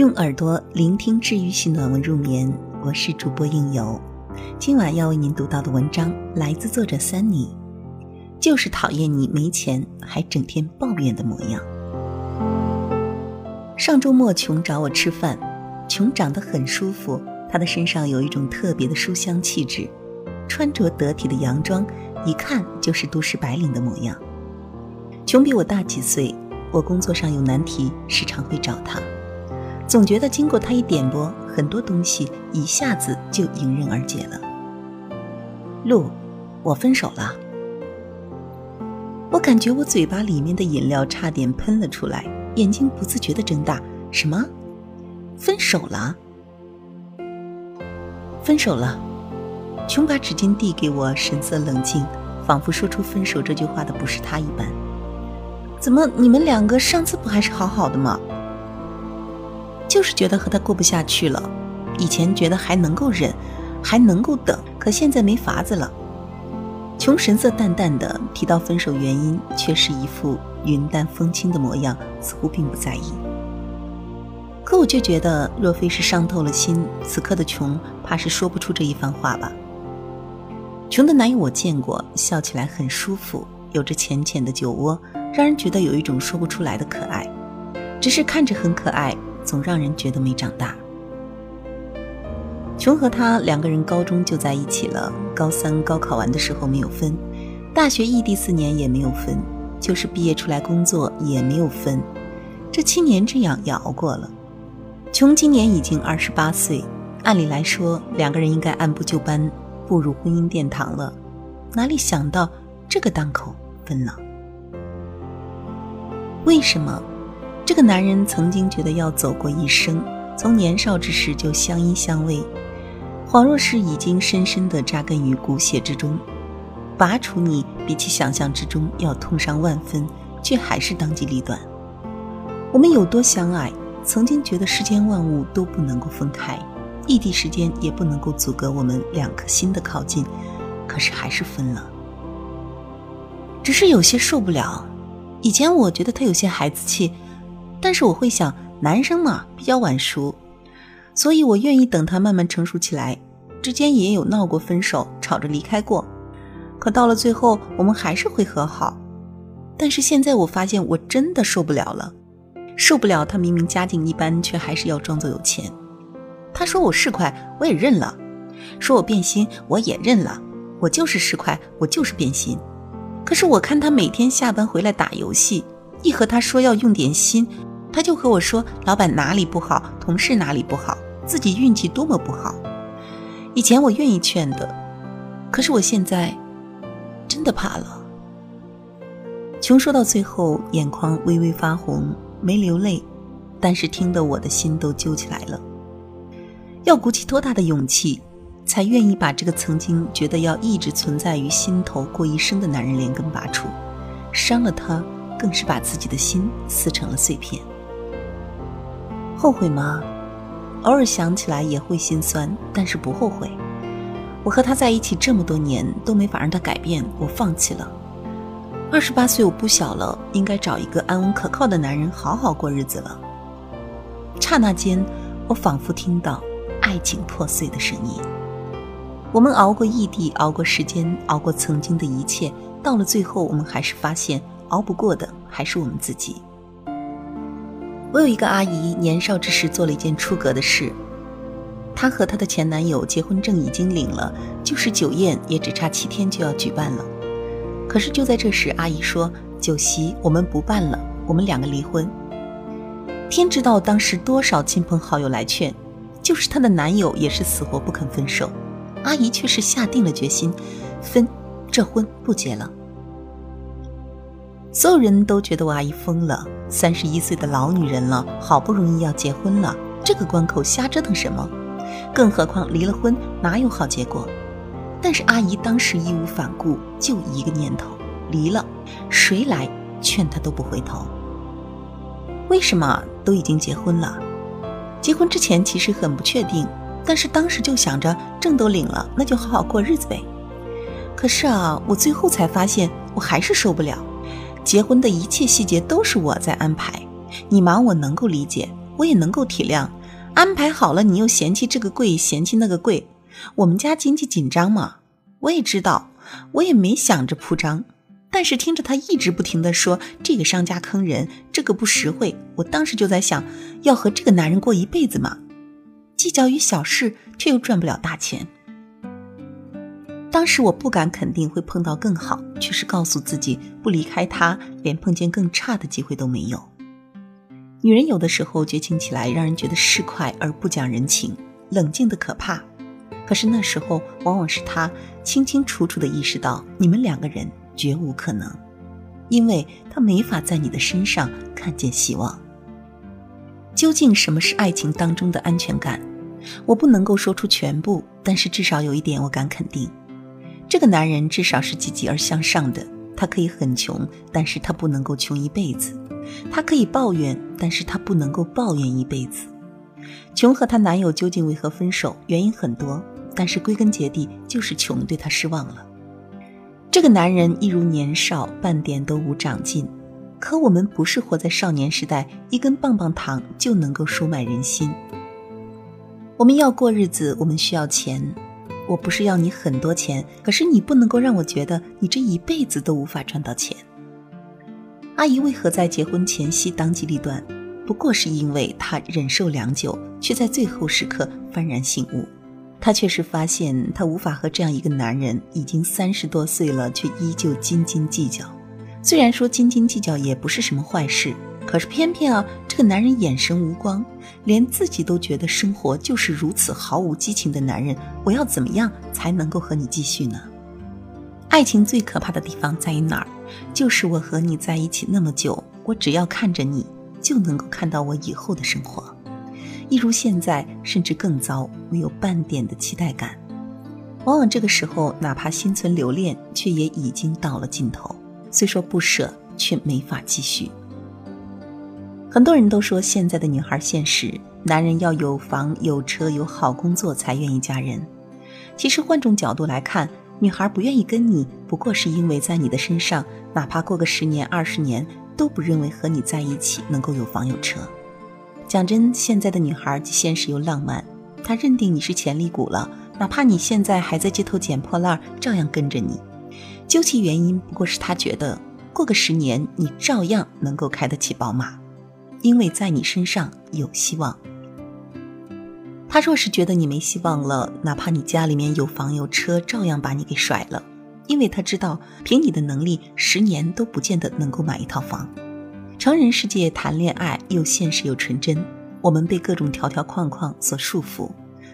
用耳朵聆听治愈系暖文入眠，我是主播应由。今晚要为您读到的文章来自作者三妮，就是讨厌你没钱还整天抱怨的模样。上周末，琼找我吃饭，琼长得很舒服，她的身上有一种特别的书香气质，穿着得体的洋装，一看就是都市白领的模样。琼比我大几岁，我工作上有难题，时常会找她。总觉得经过他一点拨，很多东西一下子就迎刃而解了。路，我分手了。我感觉我嘴巴里面的饮料差点喷了出来，眼睛不自觉的睁大。什么？分手了？分手了。琼把纸巾递给我，神色冷静，仿佛说出分手这句话的不是他一般。怎么，你们两个上次不还是好好的吗？就是觉得和他过不下去了，以前觉得还能够忍，还能够等，可现在没法子了。琼神色淡淡的提到分手原因，却是一副云淡风轻的模样，似乎并不在意。可我却觉得，若非是伤透了心，此刻的琼怕是说不出这一番话吧。琼的男友我见过，笑起来很舒服，有着浅浅的酒窝，让人觉得有一种说不出来的可爱，只是看着很可爱。总让人觉得没长大。琼和他两个人高中就在一起了，高三高考完的时候没有分，大学异地四年也没有分，就是毕业出来工作也没有分，这七年这样也熬过了。琼今年已经二十八岁，按理来说两个人应该按部就班步入婚姻殿堂了，哪里想到这个当口分了？为什么？这个男人曾经觉得要走过一生，从年少之时就相依相偎，恍若是已经深深的扎根于骨血之中。拔除你，比起想象之中要痛伤万分，却还是当机立断。我们有多相爱，曾经觉得世间万物都不能够分开，异地时间也不能够阻隔我们两颗心的靠近，可是还是分了。只是有些受不了。以前我觉得他有些孩子气。但是我会想，男生嘛比较晚熟，所以我愿意等他慢慢成熟起来。之间也有闹过分手，吵着离开过，可到了最后，我们还是会和好。但是现在我发现，我真的受不了了，受不了他明明家境一般，却还是要装作有钱。他说我市侩，我也认了；说我变心，我也认了。我就是市侩，我就是变心。可是我看他每天下班回来打游戏，一和他说要用点心。他就和我说：“老板哪里不好，同事哪里不好，自己运气多么不好。”以前我愿意劝的，可是我现在真的怕了。琼说到最后，眼眶微微发红，没流泪，但是听得我的心都揪起来了。要鼓起多大的勇气，才愿意把这个曾经觉得要一直存在于心头过一生的男人连根拔除？伤了他，更是把自己的心撕成了碎片。后悔吗？偶尔想起来也会心酸，但是不后悔。我和他在一起这么多年，都没法让他改变，我放弃了。二十八岁，我不小了，应该找一个安稳可靠的男人，好好过日子了。刹那间，我仿佛听到爱情破碎的声音。我们熬过异地，熬过时间，熬过曾经的一切，到了最后，我们还是发现，熬不过的还是我们自己。我有一个阿姨，年少之时做了一件出格的事。她和她的前男友结婚证已经领了，就是酒宴也只差七天就要举办了。可是就在这时，阿姨说：“酒席我们不办了，我们两个离婚。”天知道当时多少亲朋好友来劝，就是她的男友也是死活不肯分手。阿姨却是下定了决心，分，这婚不结了。所有人都觉得我阿姨疯了，三十一岁的老女人了，好不容易要结婚了，这个关口瞎折腾什么？更何况离了婚哪有好结果？但是阿姨当时义无反顾，就一个念头：离了，谁来劝她都不回头。为什么都已经结婚了？结婚之前其实很不确定，但是当时就想着证都领了，那就好好过日子呗。可是啊，我最后才发现，我还是受不了。结婚的一切细节都是我在安排，你忙我能够理解，我也能够体谅。安排好了，你又嫌弃这个贵，嫌弃那个贵。我们家经济紧张嘛，我也知道，我也没想着铺张。但是听着他一直不停的说这个商家坑人，这个不实惠，我当时就在想，要和这个男人过一辈子吗？计较于小事，却又赚不了大钱。当时我不敢肯定会碰到更好，却是告诉自己不离开他，连碰见更差的机会都没有。女人有的时候绝情起来，让人觉得市侩而不讲人情，冷静的可怕。可是那时候，往往是他清清楚楚的意识到，你们两个人绝无可能，因为他没法在你的身上看见希望。究竟什么是爱情当中的安全感？我不能够说出全部，但是至少有一点我敢肯定。这个男人至少是积极而向上的。他可以很穷，但是他不能够穷一辈子；他可以抱怨，但是他不能够抱怨一辈子。穷和她男友究竟为何分手？原因很多，但是归根结底就是穷对她失望了。这个男人一如年少，半点都无长进。可我们不是活在少年时代，一根棒棒糖就能够收买人心。我们要过日子，我们需要钱。我不是要你很多钱，可是你不能够让我觉得你这一辈子都无法赚到钱。阿姨为何在结婚前夕当机立断？不过是因为她忍受良久，却在最后时刻幡然醒悟。她确实发现，她无法和这样一个男人，已经三十多岁了，却依旧斤斤计较。虽然说斤斤计较也不是什么坏事。可是偏偏啊，这个男人眼神无光，连自己都觉得生活就是如此毫无激情的男人，我要怎么样才能够和你继续呢？爱情最可怕的地方在于哪儿？就是我和你在一起那么久，我只要看着你，就能够看到我以后的生活，一如现在，甚至更糟，没有半点的期待感。往往这个时候，哪怕心存留恋，却也已经到了尽头。虽说不舍，却没法继续。很多人都说现在的女孩现实，男人要有房有车有好工作才愿意嫁人。其实换种角度来看，女孩不愿意跟你，不过是因为在你的身上，哪怕过个十年二十年，都不认为和你在一起能够有房有车。讲真，现在的女孩既现实又浪漫，她认定你是潜力股了，哪怕你现在还在街头捡破烂，照样跟着你。究其原因，不过是她觉得过个十年，你照样能够开得起宝马。因为在你身上有希望。他若是觉得你没希望了，哪怕你家里面有房有车，照样把你给甩了。因为他知道，凭你的能力，十年都不见得能够买一套房。成人世界谈恋爱又现实又纯真，我们被各种条条框框所束缚，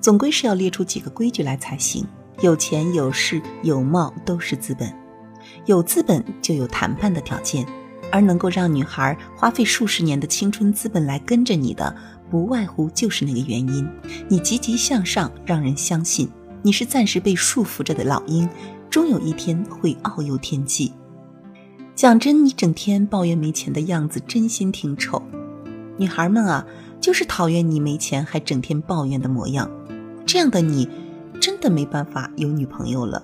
总归是要列出几个规矩来才行。有钱有势有貌都是资本，有资本就有谈判的条件。而能够让女孩花费数十年的青春资本来跟着你的，不外乎就是那个原因：你积极向上，让人相信你是暂时被束缚着的老鹰，终有一天会遨游天际。讲真，你整天抱怨没钱的样子，真心挺丑。女孩们啊，就是讨厌你没钱还整天抱怨的模样。这样的你，真的没办法有女朋友了。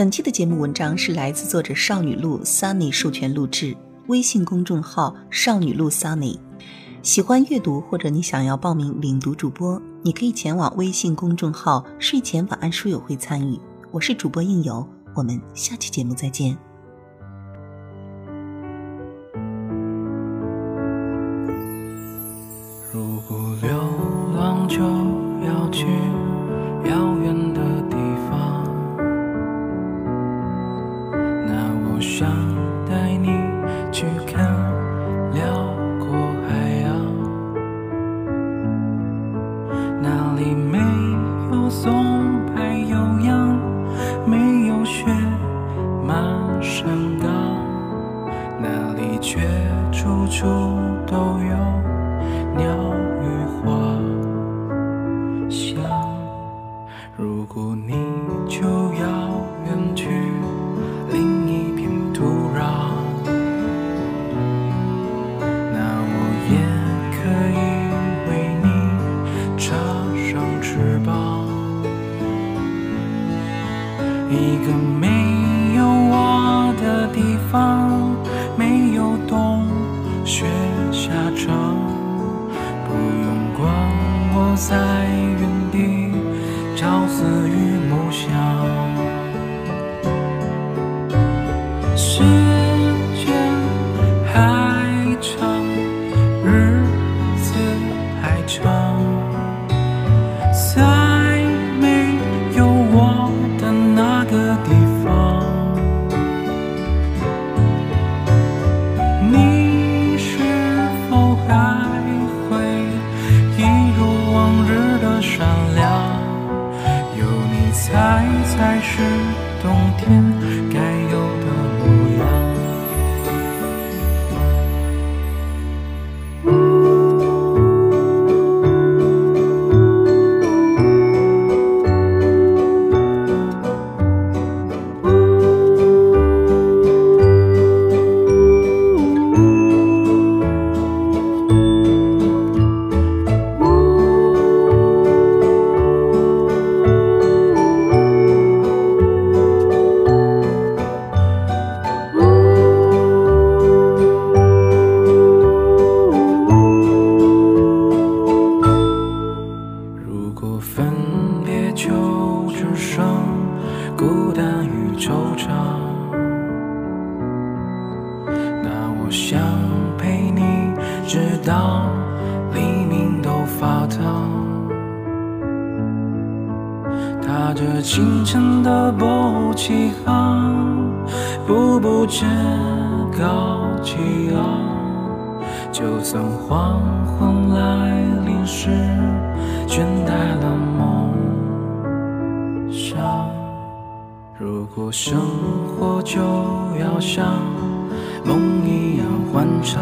本期的节目文章是来自作者少女路 Sunny 授权录制，微信公众号少女路 Sunny。喜欢阅读或者你想要报名领读主播，你可以前往微信公众号睡前晚安书友会参与。我是主播应由，我们下期节目再见。想带你去看辽阔海洋，那里没有松柏悠扬，没有雪满山岗，那里却处处都有鸟语花香。如果你窗不用管我在果分别就只剩孤单与惆怅，那我想陪你直到黎明都发烫。踏着清晨的波起航，步步至高气昂。就算黄昏来临时，倦怠了梦想。如果生活就要像梦一样欢畅，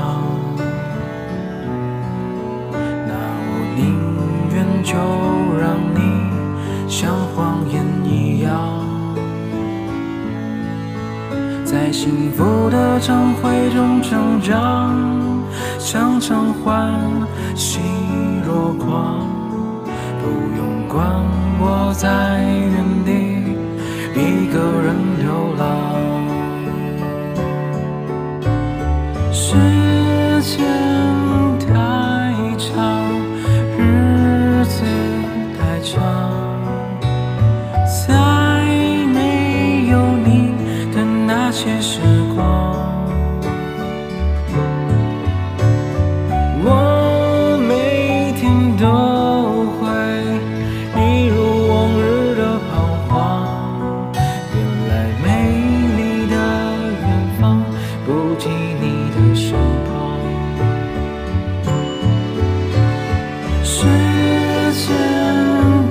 那我宁愿就在幸福的常会中成长，常常欢喜若狂，不用管我在原地一个人流浪。是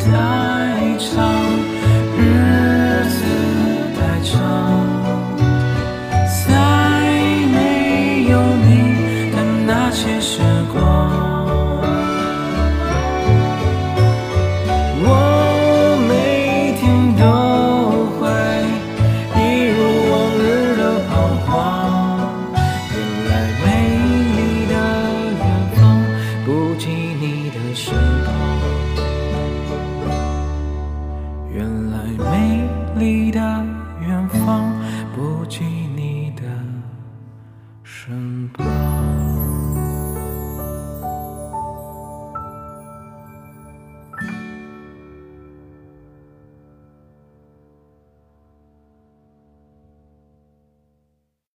time.